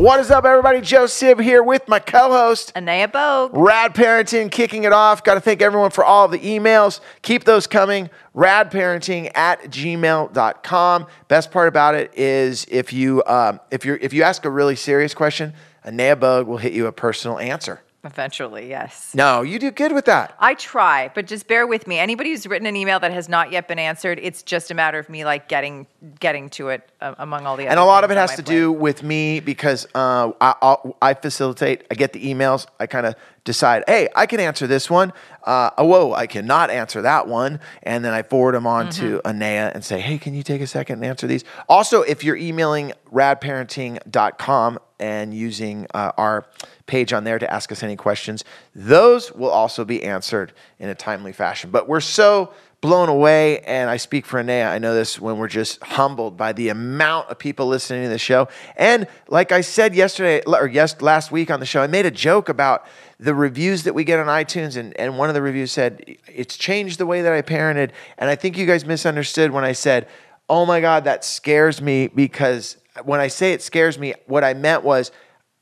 What is up, everybody? Joe Sib here with my co-host, Anea Bogue. Rad Parenting, kicking it off. Got to thank everyone for all of the emails. Keep those coming. Radparenting at gmail.com. Best part about it is if you um, if you if you ask a really serious question, Anea Bogue will hit you a personal answer. Eventually, yes. No, you do good with that. I try, but just bear with me. Anybody who's written an email that has not yet been answered, it's just a matter of me like getting getting to it uh, among all the other and a lot of it has to do with me because uh, I, I'll, I facilitate. I get the emails. I kind of decide, hey, I can answer this one. Uh, oh, whoa, I cannot answer that one, and then I forward them on to Mm-hmm. Anea and say, hey, can you take a second and answer these? Also, if you're emailing radparenting.com and using uh, our page on there to ask us any questions, those will also be answered in a timely fashion. But we're so blown away, and I speak for Anea. I know this when we're just humbled by the amount of people listening to the show. And like I said yesterday, or yes, last week on the show, I made a joke about the reviews that we get on iTunes, and, and one of the reviews said, It's changed the way that I parented. And I think you guys misunderstood when I said, Oh my God, that scares me because when I say it scares me, what I meant was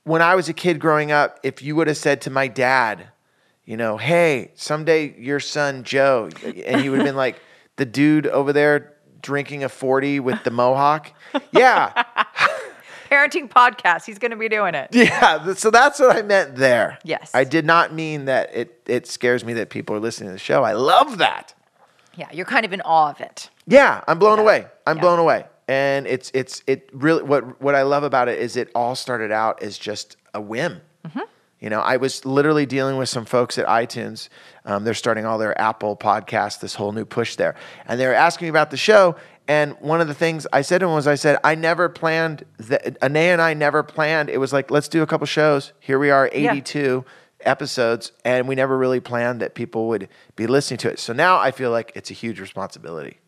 when I was a kid growing up, if you would have said to my dad, you know, hey, someday your son Joe, and he would have been like, the dude over there drinking a 40 with the mohawk. Yeah. parenting podcast. He's going to be doing it. Yeah. So that's what I meant there. Yes. I did not mean that it, it scares me that people are listening to the show. I love that. Yeah, you're kind of in awe of it. Yeah, I'm blown Yeah. away. I'm Yeah. blown away. And it's it's it really what what I love about it is it all started out as just a whim. Mm-hmm. You know, I was literally dealing with some folks at iTunes. Um, they're starting all their Apple podcasts, this whole new push there, and they were asking me about the show. And one of the things I said to them was, I said, I never planned that. Anea and I never planned. It was like, let's do a couple shows. Here we are, Yeah. 82 episodes, and we never really planned that people would be listening to it. So now I feel like it's a huge responsibility.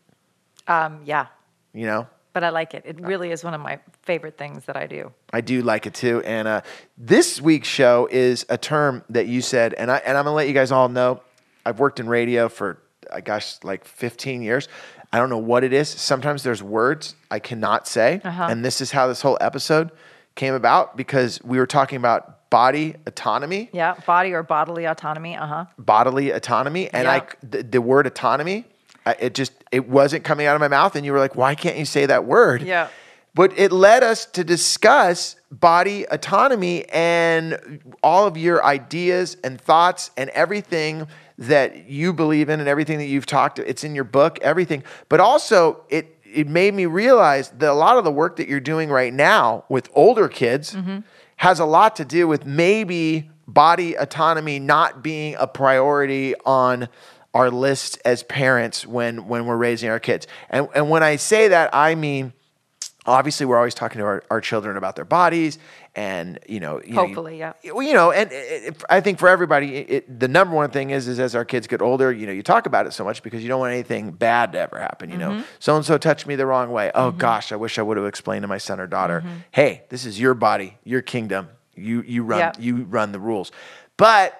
Um, yeah, You know, but I like it. It really is one of my favorite things that I do. I do like it too. And uh, this week's show is a term that you said, and I and I'm gonna let you guys all know. I've worked in radio for, I gosh, like 15 years. I don't know what it is. Sometimes there's words I cannot say, Uh-huh. and this is how this whole episode came about because we were talking about body autonomy, Yeah, body or bodily autonomy. Uh huh. bodily autonomy, and I the, the word autonomy, I, it just it wasn't coming out of my mouth, and you were like, "Why can't you say that word?" Yeah. But it led us to discuss body autonomy and all of your ideas and thoughts and everything that you believe in and everything that you've talked. It's in your book, everything. But also, it it made me realize that a lot of the work that you're doing right now with older kids mm-hmm. has a lot to do with maybe body autonomy not being a priority on our list as parents when when we're raising our kids. And and when I say that, I mean obviously we're always talking to our, our children about their bodies and you know you know, Hopefully, yeah. well, you know and it, it- i think for everybody it, the number one thing is is as our kids get older you know you talk about it so much because you don't want anything bad to ever happen you Mm-hmm. know so and so touched me the wrong way oh gosh i wish i would have explained to my son or daughter Mm-hmm. hey this is your body your kingdom you you run Yeah. you run the rules but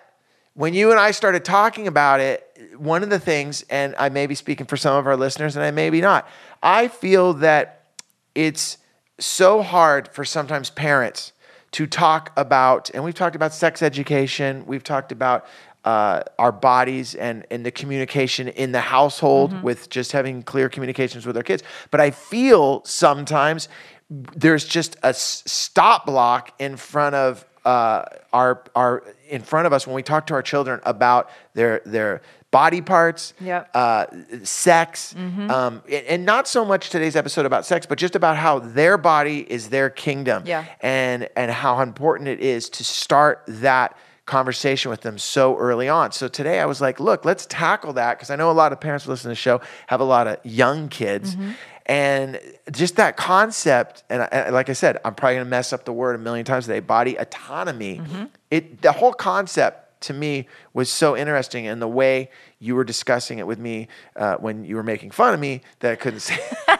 when you and I started talking about it, one of the things, and I may be speaking for some of our listeners and I may be not, I feel that it's so hard for sometimes parents to talk about, and we've talked about sex education, we've talked about uh, our bodies and, and the communication in the household with just having clear communications with our kids. But I feel sometimes there's just a s- stop block in front of uh, our our in front of us when we talk to our children about their their body parts, Yep. uh, sex, um, and, not so much today's episode about sex, but just about how their body is their kingdom, Yeah. and and how important it is to start that conversation with them so early on. So today I was like, look, let's tackle that because I know a lot of parents who listen to the show have a lot of young kids. And just that concept, and, I, and like I said, I'm probably gonna mess up the word a million times today. Body autonomy. It the whole concept to me was so interesting, and the way you were discussing it with me uh, when you were making fun of me that I couldn't say.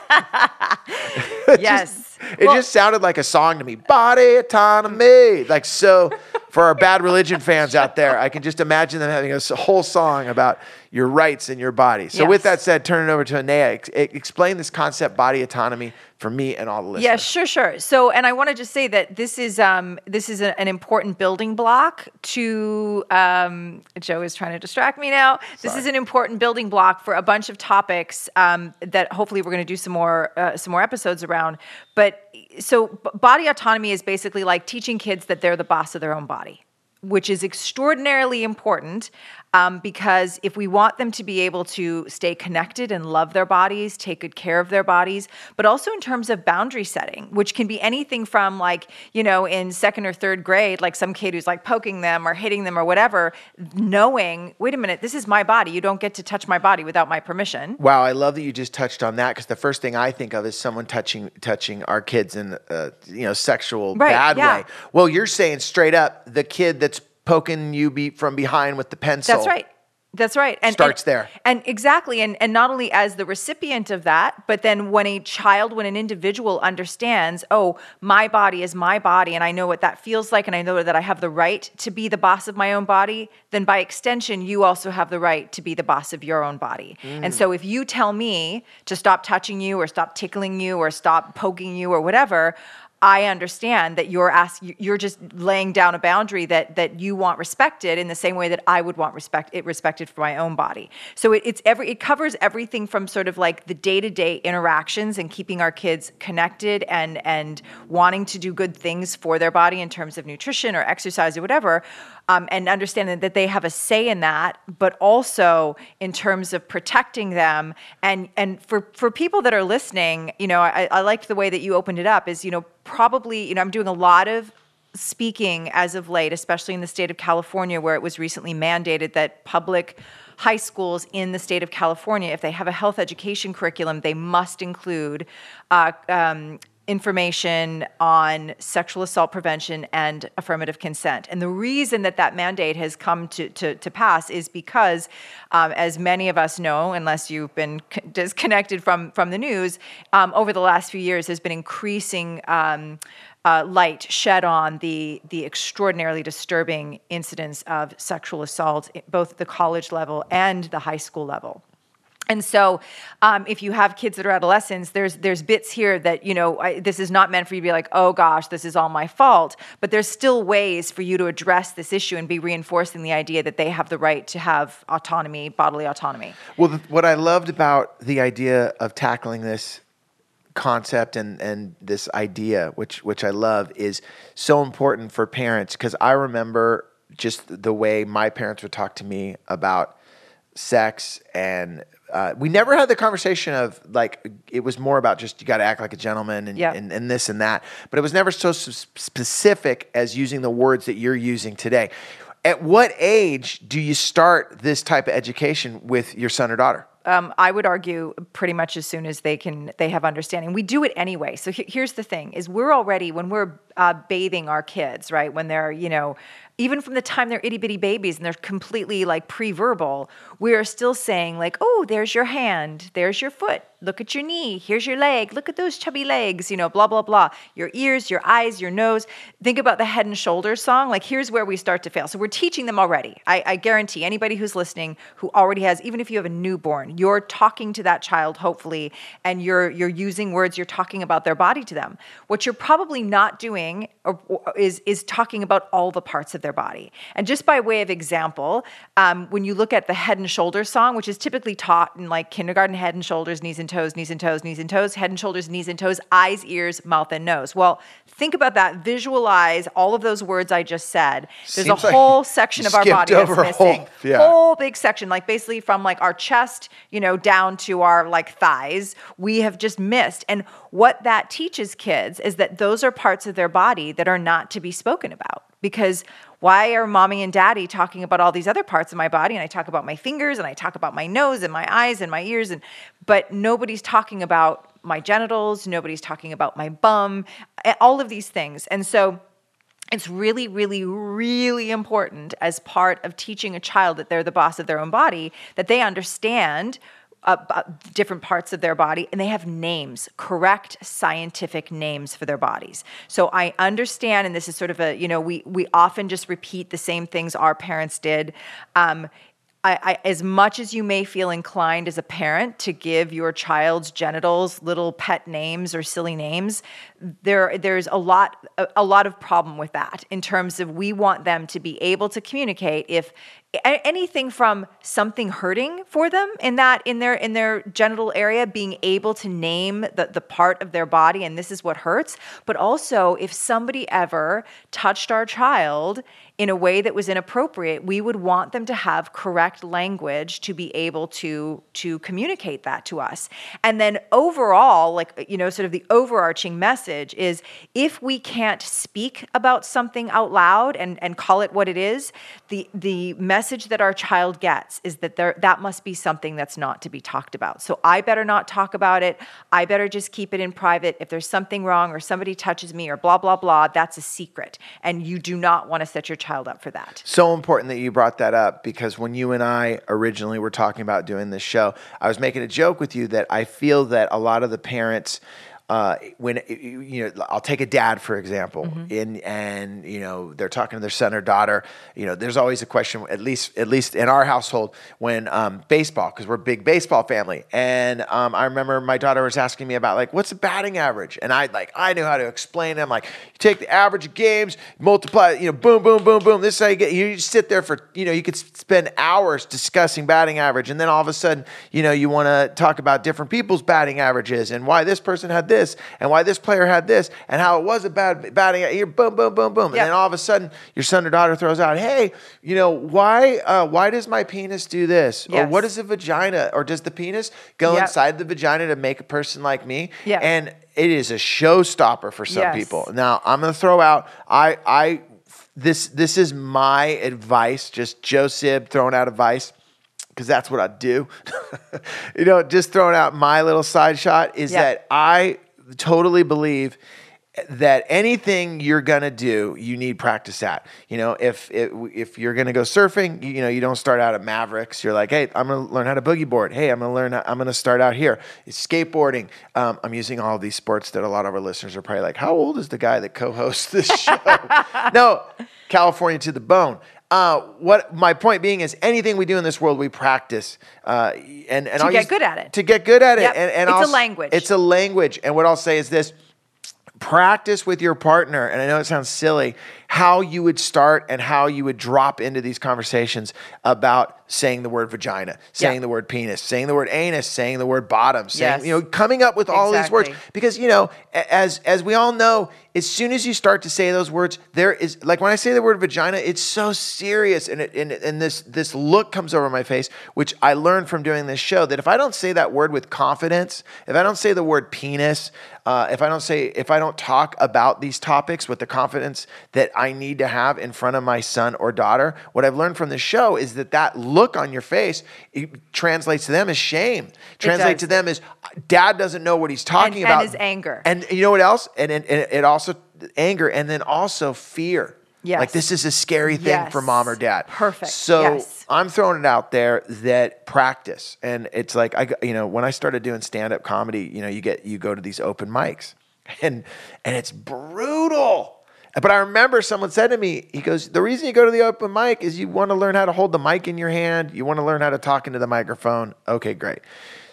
yes. It Well, just sounded like a song to me. Body autonomy. Like so for our bad religion fans out there, I can just imagine them having a whole song about, your rights in your body. So with that said, turn it over to Anea. Ex- explain this concept, body autonomy, for me and all the listeners. Yeah, sure, sure. So, and I want to just say that this is um, this is a, an important building block to. Um, Joe is trying to distract me now. This is an important building block for a bunch of topics um, that hopefully we're going to do some more uh, some more episodes around. But so, b- body autonomy is basically like teaching kids that they're the boss of their own body which is extraordinarily important um, because if we want them to be able to stay connected and love their bodies, take good care of their bodies, but also in terms of boundary setting, which can be anything from like, you know, in second or third grade, like some kid who's like poking them or hitting them or whatever, knowing, wait a minute, this is my body. You don't get to touch my body without my permission. Wow, I love that you just touched on that because the first thing I think of is someone touching touching our kids in a you know sexual Right, bad yeah. way. Well, you're saying straight up the kid that's poking you be, from behind with the pencil. That's right. That's right. And Starts and- there. And exactly. And and not only as the recipient of that, but then when a child, when an individual understands, oh, my body is my body, and I know what that feels like, and I know that I have the right to be the boss of my own body, then by extension, you also have the right to be the boss of your own body. Mm. And so if you tell me to stop touching you or stop tickling you or stop poking you or whatever, I understand that you're ask, you're just laying down a boundary that that you want respected in the same way that I would want respect it respected for my own body. So it, it's every it covers everything from sort of like the day to day interactions and keeping our kids connected and and wanting to do good things for their body in terms of nutrition or exercise or whatever. Um, and understanding that they have a say in that, but also in terms of protecting them. And and for for people that are listening, you know, I, I liked the way that you opened it up. Is you know probably you know I'm doing a lot of speaking as of late, especially in the state of California, where it was recently mandated that public high schools in the state of California, if they have a health education curriculum, they must include uh, um, information on sexual assault prevention and affirmative consent. And the reason that that mandate has come to, to, to pass is because, um, as many of us know, unless you've been disconnected from, from the news, um, over the last few years has been increasing. Um, uh, light shed on the the extraordinarily disturbing incidents of sexual assault, both at the college level and the high school level. And so, um, if you have kids that are adolescents, there's there's bits here that you know I, this is not meant for you to be like, oh gosh, this is all my fault. But there's still ways for you to address this issue and be reinforcing the idea that they have the right to have autonomy, bodily autonomy. Well, what I loved about the idea of tackling this concept and and this idea, which which I love, is so important for parents because I remember just the way my parents would talk to me about sex and. Uh, we never had the conversation of like it was more about just you got to act like a gentleman and, Yeah. and and this and that, but it was never so specific as using the words that you're using today. At what age do you start this type of education with your son or daughter? um, I would argue pretty much as soon as they can they have understanding. We do it anyway. So he- here's the thing: is we're already when we're uh, bathing our kids, right? When they're you know even from the time they're itty bitty babies and they're completely like pre-verbal, we are still saying like, oh, there's your hand, there's your foot, look at your knee, here's your leg, look at those chubby legs, you know, blah blah blah. Your ears, your eyes, your nose. Think about the Head and Shoulders song. Like here's where we start to fail. So we're teaching them already. I, I guarantee anybody who's listening who already has, even if you have a newborn, you're talking to that child hopefully, and you're you're using words. You're talking about their body to them. What you're probably not doing is is talking about all the parts of their body. And just by way of example, um, when you look at the Head and Shoulders song, which is typically taught in like kindergarten, head and shoulders, knees and toes, knees and toes, knees and toes, head and shoulders, knees and toes, eyes, ears, mouth, and nose. Well, think about that. Visualize all of those words I just said. There's Seems a whole you section of our body that's a whole- missing. yeah. Whole big section, like basically from like our chest, you know, down to our like thighs. We have just missed. And what that teaches kids is that those are parts of their body that are not to be spoken about. Because why are mommy and daddy talking about all these other parts of my body? And I talk about my fingers and I talk about my nose and my eyes and my ears and but nobody's talking about my genitals, nobody's talking about my bum, all of these things. And so it's really, really, really important as part of teaching a child that they're the boss of their own body that they understand uh, different parts of their body and they have names, correct scientific names for their bodies. So I understand, and this is sort of a, you know, we we often just repeat the same things our parents did. Um, I, I, as much as you may feel inclined as a parent to give your child's genitals little pet names or silly names, there there's a lot a, a lot of problem with that in terms of we want them to be able to communicate if anything from something hurting for them in that in their in their genital area being able to name the, the part of their body and this is what hurts but also if somebody ever touched our child in a way that was inappropriate we would want them to have correct language to be able to to communicate that to us. And then overall like you know sort of the overarching message is if we can't speak about something out loud and and call it what it is the the message message that our child gets is that there that must be something that's not to be talked about. So I better not talk about it. I better just keep it in private. If there's something wrong or somebody touches me or blah blah blah, that's a secret. And you do not want to set your child up for that. So important that you brought that up because when you and I originally were talking about doing this show, I was making a joke with you that I feel that a lot of the parents uh, when you know, I'll take a dad for example, mm-hmm. in and you know they're talking to their son or daughter. You know, there's always a question, at least at least in our household, when um, baseball, because we're a big baseball family. And um, I remember my daughter was asking me about like, what's the batting average? And I like I knew how to explain them. Like, you take the average of games, multiply, you know, boom, boom, boom, boom. This is how you get. You sit there for you know, you could spend hours discussing batting average, and then all of a sudden, you know, you want to talk about different people's batting averages and why this person had this this and why this player had this and how it was a bad batting here. Boom, boom, boom, boom. And then all of a sudden, your son or daughter throws out, "Hey, you know why? Uh, why does my penis do this? Yes. Or what is a vagina? Or does the penis go yep. inside the vagina to make a person like me?" Yeah. And it is a showstopper for some yes. people. Now, I'm going to throw out. I I this this is my advice. Just Joe Sib throwing out advice because that's what I do. you know, just throwing out my little side shot is that I totally believe that anything you're gonna do, you need practice at. You know, if if you're gonna go surfing, you, you, know, you don't start out at Mavericks. You're like, hey, I'm gonna learn how to boogie board. Hey, I'm gonna learn. How, I'm gonna start out here. It's skateboarding. Um, I'm using all these sports that a lot of our listeners are probably like, how old is the guy that co-hosts this show? no, California to the bone. Uh, what my point being is, anything we do in this world, we practice, uh, and and to I'll get use, good at it. To get good at yep. it, and, and it's I'll, a language. It's a language, and what I'll say is this: practice with your partner. And I know it sounds silly, how you would start and how you would drop into these conversations about saying the word vagina, saying yeah. the word penis, saying the word anus, saying the word bottom, saying, yes. you know, coming up with all exactly. these words. Because, you know, as as we all know, as soon as you start to say those words, there is like when I say the word vagina, it's so serious and it, and, and this this look comes over my face, which I learned from doing this show that if I don't say that word with confidence, if I don't say the word penis, uh, if I don't say if I don't talk about these topics with the confidence that I need to have in front of my son or daughter, what I've learned from the show is that that look on your face translates to them as shame. Translates to them as dad doesn't know what he's talking and, about. And his anger. And you know what else? And, and, and it also anger and then also fear. Yes. Like this is a scary thing yes. for mom or dad. Perfect. So yes. I'm throwing it out there that practice. And it's like I you know, when I started doing stand-up comedy, you know, you get you go to these open mics and and it's brutal. But I remember someone said to me, he goes, The reason you go to the open mic is you want to learn how to hold the mic in your hand. You want to learn how to talk into the microphone. Okay, great.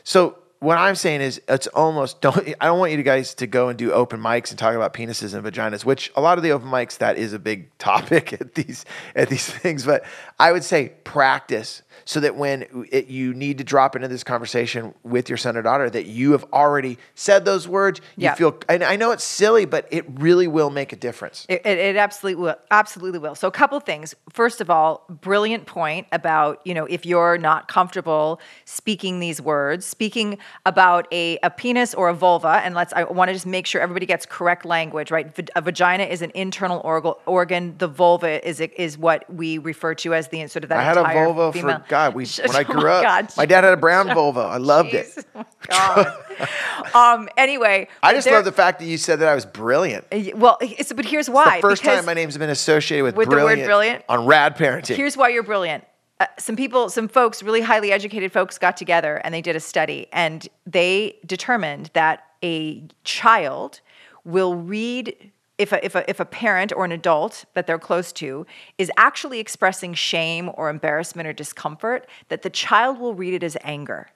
So what I'm saying is it's almost don't I don't want you guys to go and do open mics and talk about penises and vaginas, which a lot of the open mics that is a big topic at these at these things. But I would say practice so that when it, you need to drop into this conversation with your son or daughter, that you have already said those words. You yeah. feel, and I know it's silly, but it really will make a difference. It, it, it absolutely will. Absolutely will. So a couple things. First of all, brilliant point about you know if you're not comfortable speaking these words, speaking about a, a penis or a vulva, and let's I want to just make sure everybody gets correct language. Right, a vagina is an internal organ. The vulva is is what we refer to as the sort of that. I had a vulva female. for God, we when I grew up, God, my dad had a brown Volvo. I loved it. God. um. Anyway, I just there, love the fact that you said that I was brilliant. Well, but here's why. It's the first time my name's been associated with, with brilliant the word brilliant on rad parenting. Here's why you're brilliant. Uh, some people, some folks, really highly educated folks, got together and they did a study, and they determined that a child will read if a, if, a, if a parent or an adult that they're close to is actually expressing shame or embarrassment or discomfort, that the child will read it as anger.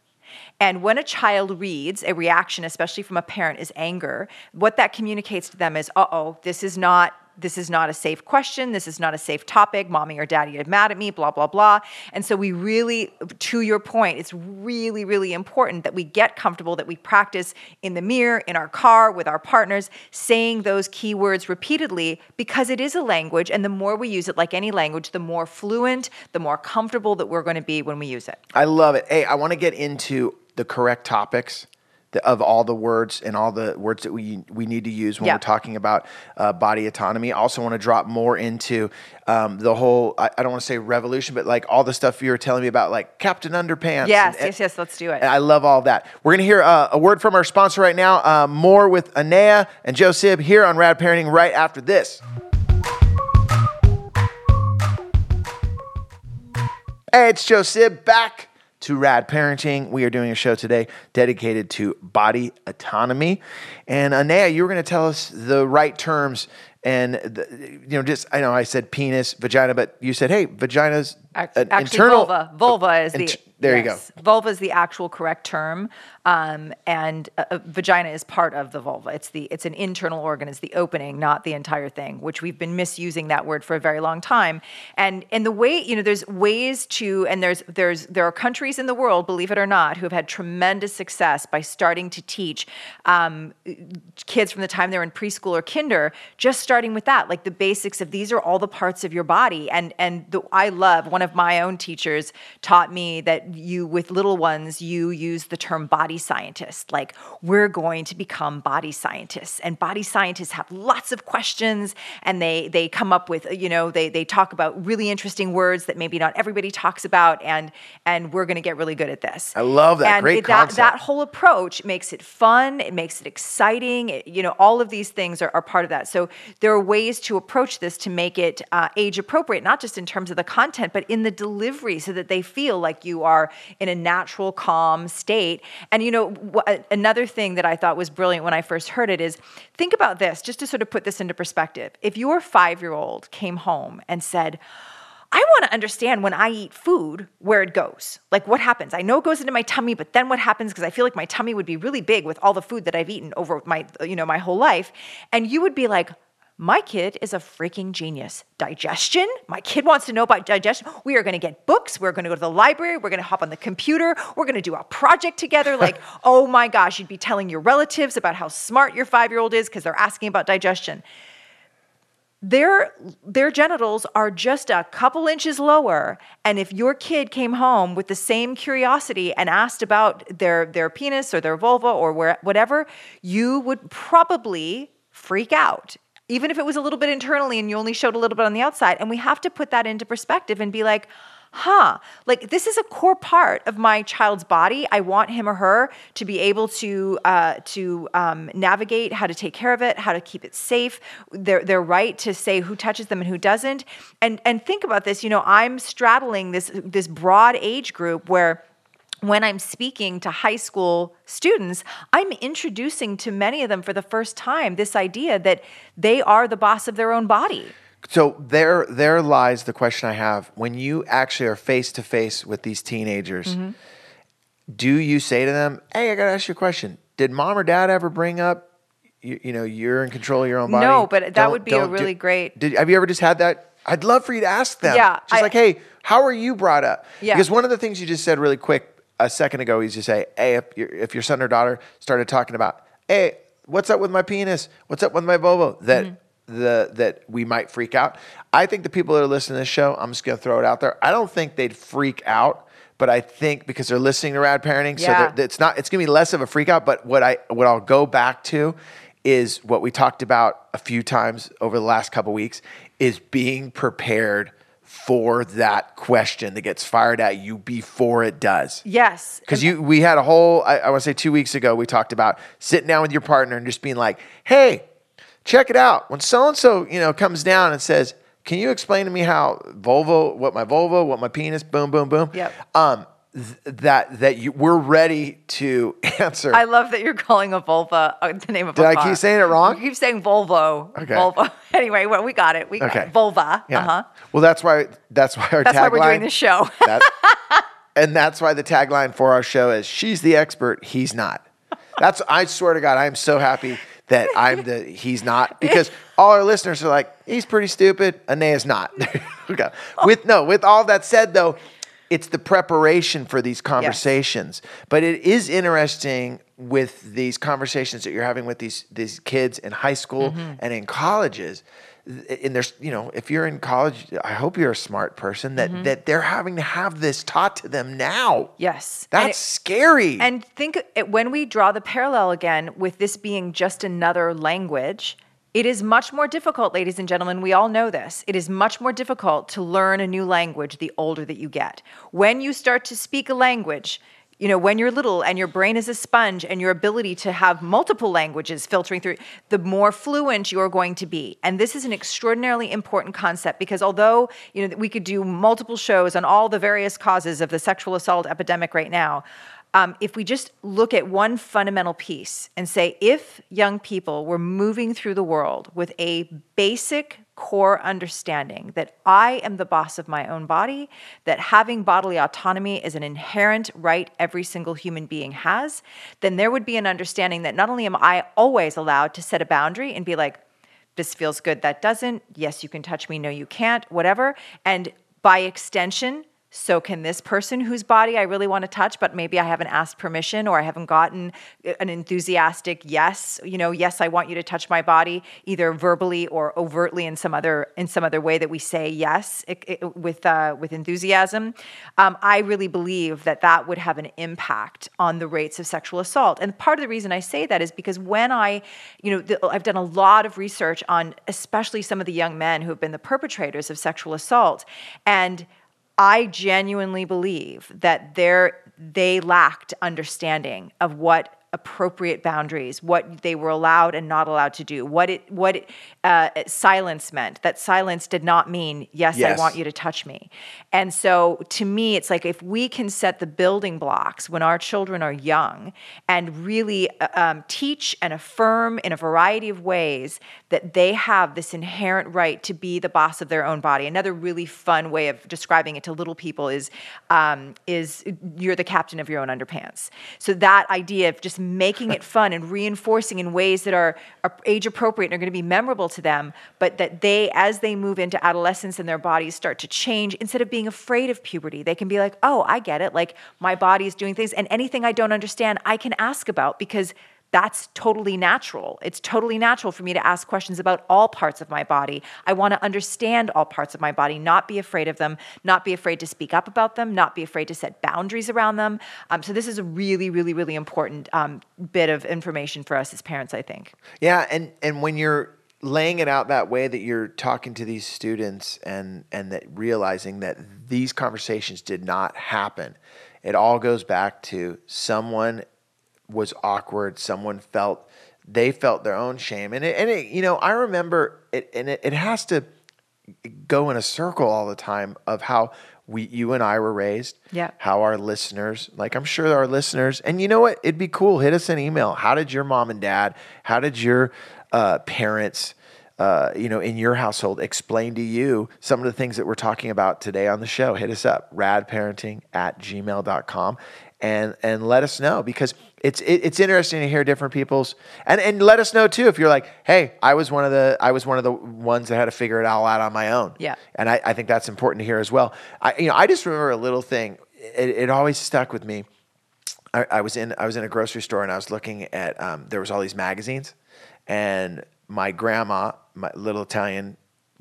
And when a child reads a reaction, especially from a parent, is anger, what that communicates to them is, uh oh, this is not this is not a safe question. This is not a safe topic. Mommy or daddy are mad at me, blah, blah, blah. And so we really, to your point, it's really, really important that we get comfortable, that we practice in the mirror, in our car, with our partners, saying those keywords repeatedly because it is a language. And the more we use it, like any language, the more fluent, the more comfortable that we're going to be when we use it. I love it. Hey, I want to get into the correct topics the, of all the words and all the words that we we need to use when we're talking about uh, body autonomy. I also want to drop more into um, the whole. I, I don't want to say revolution, but like all the stuff you were telling me about, like Captain Underpants. Yes, and- yes, yes, let's do it. I love all that. We're gonna hear uh, a word from our sponsor right now. Uh, more with Anea and Joe Sib here on Rad Parenting right after this. Hey, it's Joe Sib back to Rad Parenting. We are doing a show today dedicated to body autonomy. And Anea, you were going to tell us the right terms and the, you know just I know I said penis, vagina, but you said hey, vagina's an Actually, internal vulva. Vulva is the. There you go. Vulva is the actual correct term, um, and uh, uh, vagina is part of the vulva. It's the it's an internal organ. It's the opening, not the entire thing. Which we've been misusing that word for a very long time. And and the way you know, there's ways to, and there's there's there are countries in the world, believe it or not, who have had tremendous success by starting to teach um, kids from the time they're in preschool or kinder, just starting with that, like the basics of these are all the parts of your body. And and the, I love one of my own teachers taught me that you with little ones you use the term body scientist. Like we're going to become body scientists, and body scientists have lots of questions, and they they come up with you know they they talk about really interesting words that maybe not everybody talks about, and and we're going to get really good at this. I love that. And Great it- that, that whole approach makes it fun it makes it exciting it- you know all of these things are, are part of that so there are ways to approach this to make it uh, age appropriate not just in terms of the content but in the delivery so that they feel like you are in a natural calm state and you know wh- uh, another thing that i thought was brilliant when i first heard it is think about this just to sort of put this into perspective if your five year old came home and said I want to understand when I eat food where it goes. Like what happens? I know it goes into my tummy, but then what happens because I feel like my tummy would be really big with all the food that I've eaten over my you know my whole life. And you would be like, my kid is a freaking genius. Digestion? My kid wants to know about digestion. We are going to get books. We're going to go to the library. We're going to hop on the computer. We're going to do a project together. Like, oh my gosh, you'd be telling your relatives about how smart your five year old is because they're asking about digestion their their genitals are just a couple inches lower and if your kid came home with the same curiosity and asked about their their penis or their vulva or where, whatever you would probably freak out even if it was a little bit internally and you only showed a little bit on the outside and we have to put that into perspective and be like huh, like this is a core part of my child's body. I want him or her to be able to uh, to um, navigate how to take care of it, how to keep it safe. Their their right to say who touches them and who doesn't. And and think about this. You know, I'm straddling this this broad age group where when I'm speaking to high school students, I'm introducing to many of them for the first time this idea that they are the boss of their own body. So there, there lies the question I have. When you actually are face to face with these teenagers, Mm-hmm. do you say to them, "Hey, I got to ask you a question. Did mom or dad ever bring up, you, you know, you're in control of your own body?" No, but that Don't- would be a don't do- really great- Did have you ever just had that? I'd love for you to ask them. Yeah, just I- like, hey, how are you brought up? Yeah. Because one of the things you just said really quick a second ago is you say, hey, if your, if your son or daughter started talking about, hey, what's up with my penis? What's up with my vulva? That Mm-hmm. the that we might freak out. I think the people that are listening to this show, I'm just gonna throw it out there. I don't think they'd freak out, but I think because they're listening to Rad Parenting, so Yeah. they're- it's not it's gonna be less of a freak out. But what I what I'll go back to is what we talked about a few times over the last couple weeks is being prepared for that question that gets fired at you before it does. Yes. Because you, we had a whole, I, I want to say two weeks ago, we talked about sitting down with your partner and just being like, hey, check it out. When so and so, you know, comes down and says, can you explain to me how Volvo, what my Volvo, what my penis, boom, boom, boom. Yep. Um, that that you, we're ready to answer. I love that you're calling a vulva uh, the name of Did a I car. keep saying it wrong? You keep saying Volvo. Okay. Volvo. Anyway, well, we got it. We got Okay. it. Vulva. yeah. Uh-huh. Well, that's why that's why our That's tagline. why we're doing this show. that, and that's why the tagline for our show is "She's the expert, he's not." That's I swear to God, I am so happy that I'm the he's not because all our listeners are like he's pretty stupid. Anea's not. Okay. With no, with all that said though, it's the preparation for these conversations. But it is interesting with these conversations that you're having with these these kids in high school Mm-hmm. and in colleges. And there's, you know, if you're in college, I hope you're a smart person that Mm-hmm. that they're having to have this taught to them now. Yes. And That's it- scary. And think it, when we draw the parallel again with this being just another language, it is much more difficult, ladies and gentlemen. We all know this. It is much more difficult to learn a new language the older that you get. When you start to speak a language, you know, when you're little and your brain is a sponge and your ability to have multiple languages filtering through, the more fluent you're going to be. And this is an extraordinarily important concept because although, you know, we could do multiple shows on all the various causes of the sexual assault epidemic right now, um, if we just look at one fundamental piece and say, if young people were moving through the world with a basic core understanding that I am the boss of my own body, that having bodily autonomy is an inherent right every single human being has, then there would be an understanding that not only am I always allowed to set a boundary and be like, this feels good, that doesn't, yes, you can touch me, no, you can't, whatever. And by extension, so can this person whose body I really want to touch, but maybe I haven't asked permission or I haven't gotten an enthusiastic yes, you know, yes, I want you to touch my body, either verbally or overtly in some other in some other way that we say yes it- it- with uh, with enthusiasm. Um, I really believe that that would have an impact on the rates of sexual assault. And part of the reason I say that is because when I, you know, the, I've done a lot of research on especially some of the young men who have been the perpetrators of sexual assault, and I genuinely believe that they lacked understanding of what appropriate boundaries, what they were allowed and not allowed to do, what it what it, uh, silence meant. That silence did not mean yes, Yes. I want you to touch me. And so to me, it's like if we can set the building blocks when our children are young and really uh, um, teach and affirm in a variety of ways that they have this inherent right to be the boss of their own body. Another really fun way of describing it to little people is um, is you're the captain of your own underpants. So that idea of just making it fun and reinforcing in ways that are, are age appropriate and are going to be memorable to them, but that they, as they move into adolescence and their bodies start to change, instead of being afraid of puberty, they can be like, oh, I get it. Like my body is doing things, and anything I don't understand, I can ask about because that's totally natural. It's totally natural for me to ask questions about all parts of my body. I want to understand all parts of my body, not be afraid of them, not be afraid to speak up about them, not be afraid to set boundaries around them. Um, so, this is a really, really, really important um, bit of information for us as parents, I think. Yeah, and and when you're laying it out that way that you're talking to these students and and that realizing that these conversations did not happen, it all goes back to someone was awkward, someone felt they felt their own shame. And it, and it, you know, I remember it and it, it has to go in a circle all the time of how we you and I were raised. Yeah. How our listeners, like I'm sure our listeners, and you know what? It'd be cool. Hit us an email. How did your mom and dad, how did your uh, parents, uh, you know, in your household explain to you some of the things that we're talking about today on the show? Hit us up, radparenting at gmail.com and and let us know because it's it, it's interesting to hear different people's and and let us know too if you're like hey I was one of the I was one of the ones that had to figure it all out on my own Yeah. and I, I think that's important to hear as well I you know I just remember a little thing it, it always stuck with me I, I was in I was in a grocery store and I was looking at um, there was all these magazines and my grandma my little Italian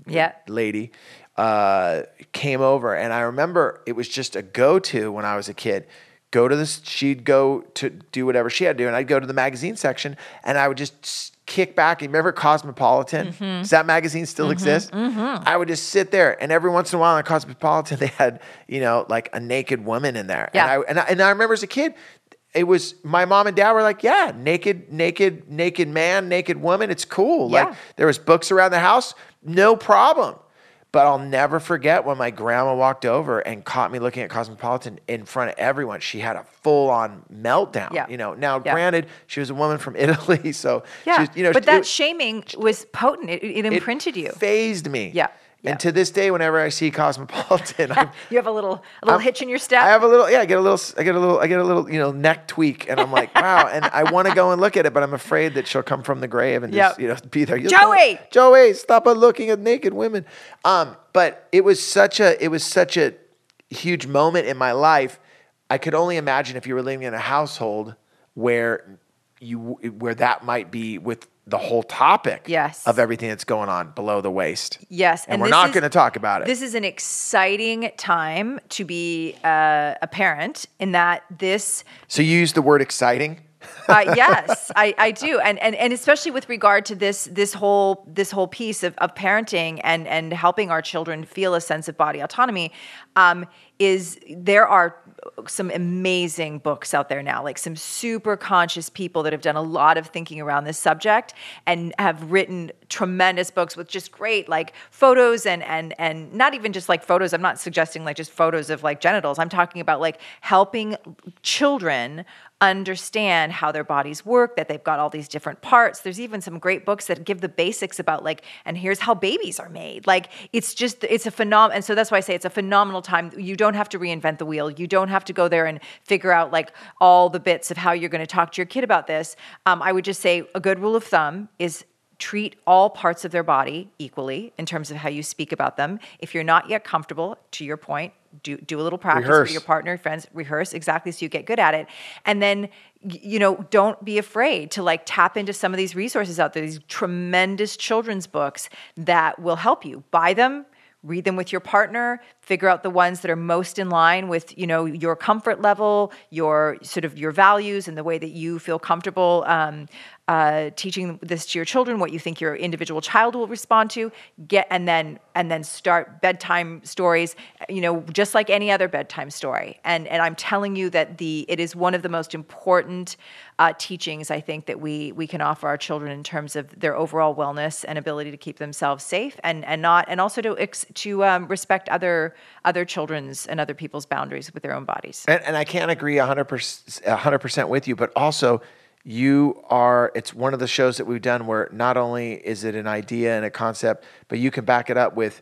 Yeah. lady uh, came over, and I remember it was just a go-to when I was a kid. Go to this, she'd go to do whatever she had to do, and I'd go to the magazine section, and I would just kick back. You remember Cosmopolitan? Mm-hmm. Does that magazine still exist? I would just sit there, and every once in a while in Cosmopolitan, they had you know like a naked woman in there, Yeah. and I and I, and I remember as a kid. It was my mom and dad were like, yeah, naked, naked, naked man, naked woman. It's cool. Yeah. Like there was books around the house, no problem. But I'll never forget when my grandma walked over and caught me looking at Cosmopolitan in front of everyone. She had a full on meltdown. Yeah. You know, now Yeah. granted, she was a woman from Italy, so Yeah. she's, you know, but it- that shaming was potent. It, it it imprinted you. phased me. Yeah, And to this day, whenever I see Cosmopolitan, I'm, You have a little a little I'm- hitch in your step. I have a little, yeah, I get a little, I get a little, I get a little, you know, neck tweak, and I'm like, wow, and I want to go and look at it, but I'm afraid that she'll come from the grave and just, you know, be there. You'll Joey! Joey, stop looking at naked women. Um, but it was such a, it was such a huge moment in my life. I could only imagine if you were living in a household where you, where that might be with the whole topic Yes. of everything that's going on below the waist. Yes, and, we're not going to talk about it. This is an exciting time to be uh, a parent in that this so you use the word exciting. Uh, yes, I, I do, and, and and especially with regard to this this whole this whole piece of, of parenting and and helping our children feel a sense of body autonomy, um, is there are some amazing books out there now, like some super conscious people that have done a lot of thinking around this subject and have written tremendous books with just great like photos and and and not even just like photos. I'm not suggesting like just photos of like genitals. I'm talking about like helping children understand how their bodies work, that they've got all these different parts. There's even some great books that give the basics about like, and here's how babies are made. Like it's just, it's a phenomenal, and so that's why I say it's a phenomenal time. You don't have to reinvent the wheel. You don't have to go there and figure out like all the bits of how you're going to talk to your kid about this. Um, I would just say a good rule of thumb is treat all parts of their body equally in terms of how you speak about them. If you're not yet comfortable, to your point, do, do a little practice Rehearse. with your partner, friends, rehearse exactly so you get good at it. And then, you know, don't be afraid to like tap into some of these resources out there, these tremendous children's books that will help you. Buy them, read them with your partner, figure out the ones that are most in line with, you know, your comfort level, your sort of your values and the way that you feel comfortable um, uh, teaching this to your children, what you think your individual child will respond to. Get and then and then start bedtime stories. You know, just like any other bedtime story. And and I'm telling you that the it is one of the most important uh, teachings I think that we we can offer our children in terms of their overall wellness and ability to keep themselves safe and and not and also to ex, to um, respect other other children's and other people's boundaries with their own bodies. And, and I can't agree 100%, 100% with you, but also you are, it's one of the shows that we've done where not only is it an idea and a concept, but you can back it up with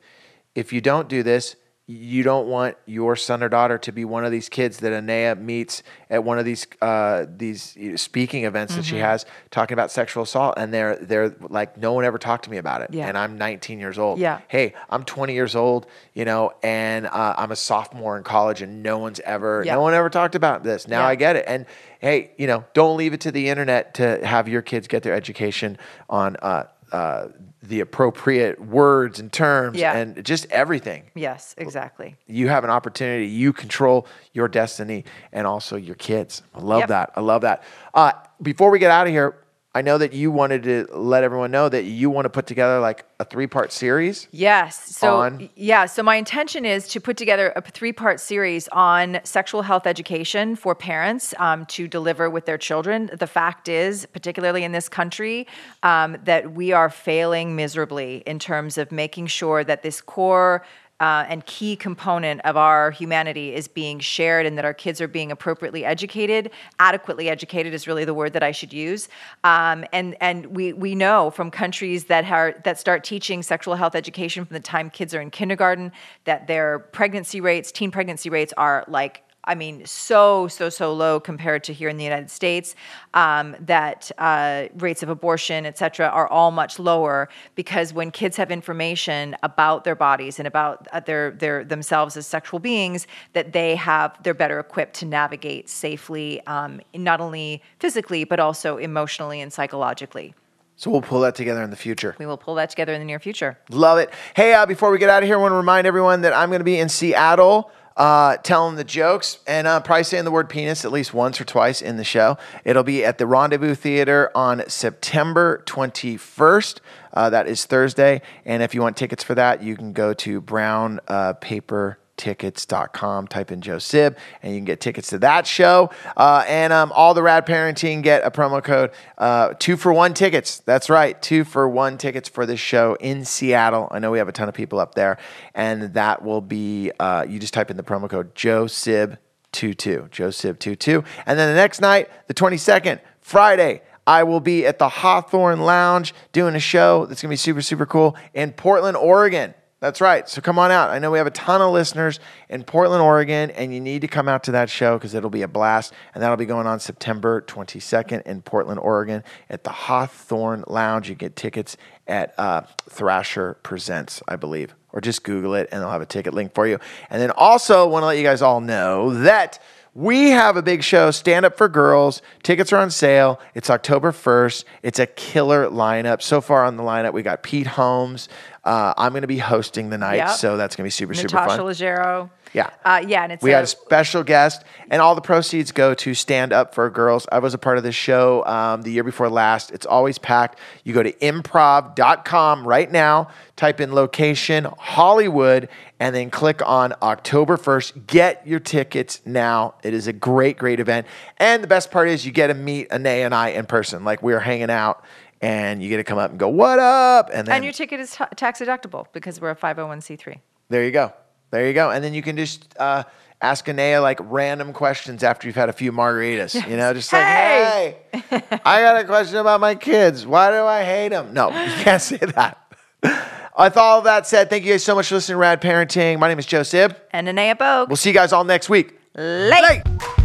if you don't do this, you don't want your son or daughter to be one of these kids that Anea meets at one of these uh, these speaking events that she Mm-hmm. has talking about sexual assault, and they're they're like, no one ever talked to me about it, Yeah. and I'm 19 years old. Yeah. Hey, I'm 20 years old, you know, and uh, I'm a sophomore in college, and no one's ever Yeah. no one ever talked about this. Now Yeah. I get it, and hey, you know, don't leave it to the internet to have your kids get their education on uh, uh, the appropriate words and terms Yeah. and just everything. Yes, exactly. You have an opportunity. You control your destiny and also your kids. I love Yep. that. I love that. Uh, before we get out of here, I know that you wanted to let everyone know that you want to put together like a three part series. Yes. So on- yeah. So my intention is to put together a three-part series on sexual health education for parents um, to deliver with their children. The fact is, particularly in this country, um, that we are failing miserably in terms of making sure that this core. Uh, and key component of our humanity is being shared, and that our kids are being appropriately educated, adequately educated is really the word that I should use. Um, and and we we know from countries that are that start teaching sexual health education from the time kids are in kindergarten that their pregnancy rates, teen pregnancy rates, are like I mean, so, so, so low compared to here in the United States, um, that uh, rates of abortion, et cetera, are all much lower because when kids have information about their bodies and about uh, their, their themselves as sexual beings, that they have, they're better equipped to navigate safely, um, not only physically, but also emotionally and psychologically. So we'll pull that together in the future. We will pull that together in the near future. Love it. Hey, uh, before we get out of here, I want to remind everyone that I'm going to be in Seattle uh, telling the jokes and uh, probably saying the word penis at least once or twice in the show. It'll be at the Rendezvous Theater on September 21st. Uh, that is Thursday. And if you want tickets for that, you can go to brownpaper.com tickets.com. Type in Joe Sib and you can get tickets to that show. Uh, and um, all the Rad Parenting get a promo code uh, two for one tickets. That's right, two for one tickets for this show in Seattle. I know we have a ton of people up there. And that will be, uh, you just type in the promo code Joe Sib 22, Joe Sib 22. And then the next night, the 22nd, Friday, I will be at the Hawthorne Lounge doing a show that's going to be super, super cool in Portland, Oregon. That's right. So come on out. I know we have a ton of listeners in Portland, Oregon, and you need to come out to that show because it'll be a blast. And that'll be going on September 22nd in Portland, Oregon at the Hawthorne Lounge. You get tickets at uh, Thrasher Presents, I believe, or just Google it and they'll have a ticket link for you. And then also want to let you guys all know that. We have a big show, Stand Up for Girls. Tickets are on sale. It's October 1st. It's a killer lineup. So far on the lineup, we got Pete Holmes. Uh, I'm going to be hosting the night, Yep. so that's going to be super, super fun. Natasha. Leggero. Yeah. Uh, yeah, and it's We a, had a special guest, and all the proceeds go to Stand Up for Girls. I was a part of this show um, the year before last. It's always packed. You go to improv.com right now, type in location Hollywood, and then click on October 1st. Get your tickets now. It is a great, great event. And the best part is you get to meet Anea and I in person. Like we are hanging out, and you get to come up and go, What up? And then and your ticket is t- tax deductible because we're a 501c3. there you go. There you go. And then you can just uh, ask Anea like random questions after you've had a few margaritas. You know, just like, Hey! hey, I got a question about my kids. Why do I hate them? No, you can't say that. With all that said, thank you guys so much for listening to Rad Parenting. My name is Joe Sib. And Anea Bogue. We'll see you guys all next week. Late. Late.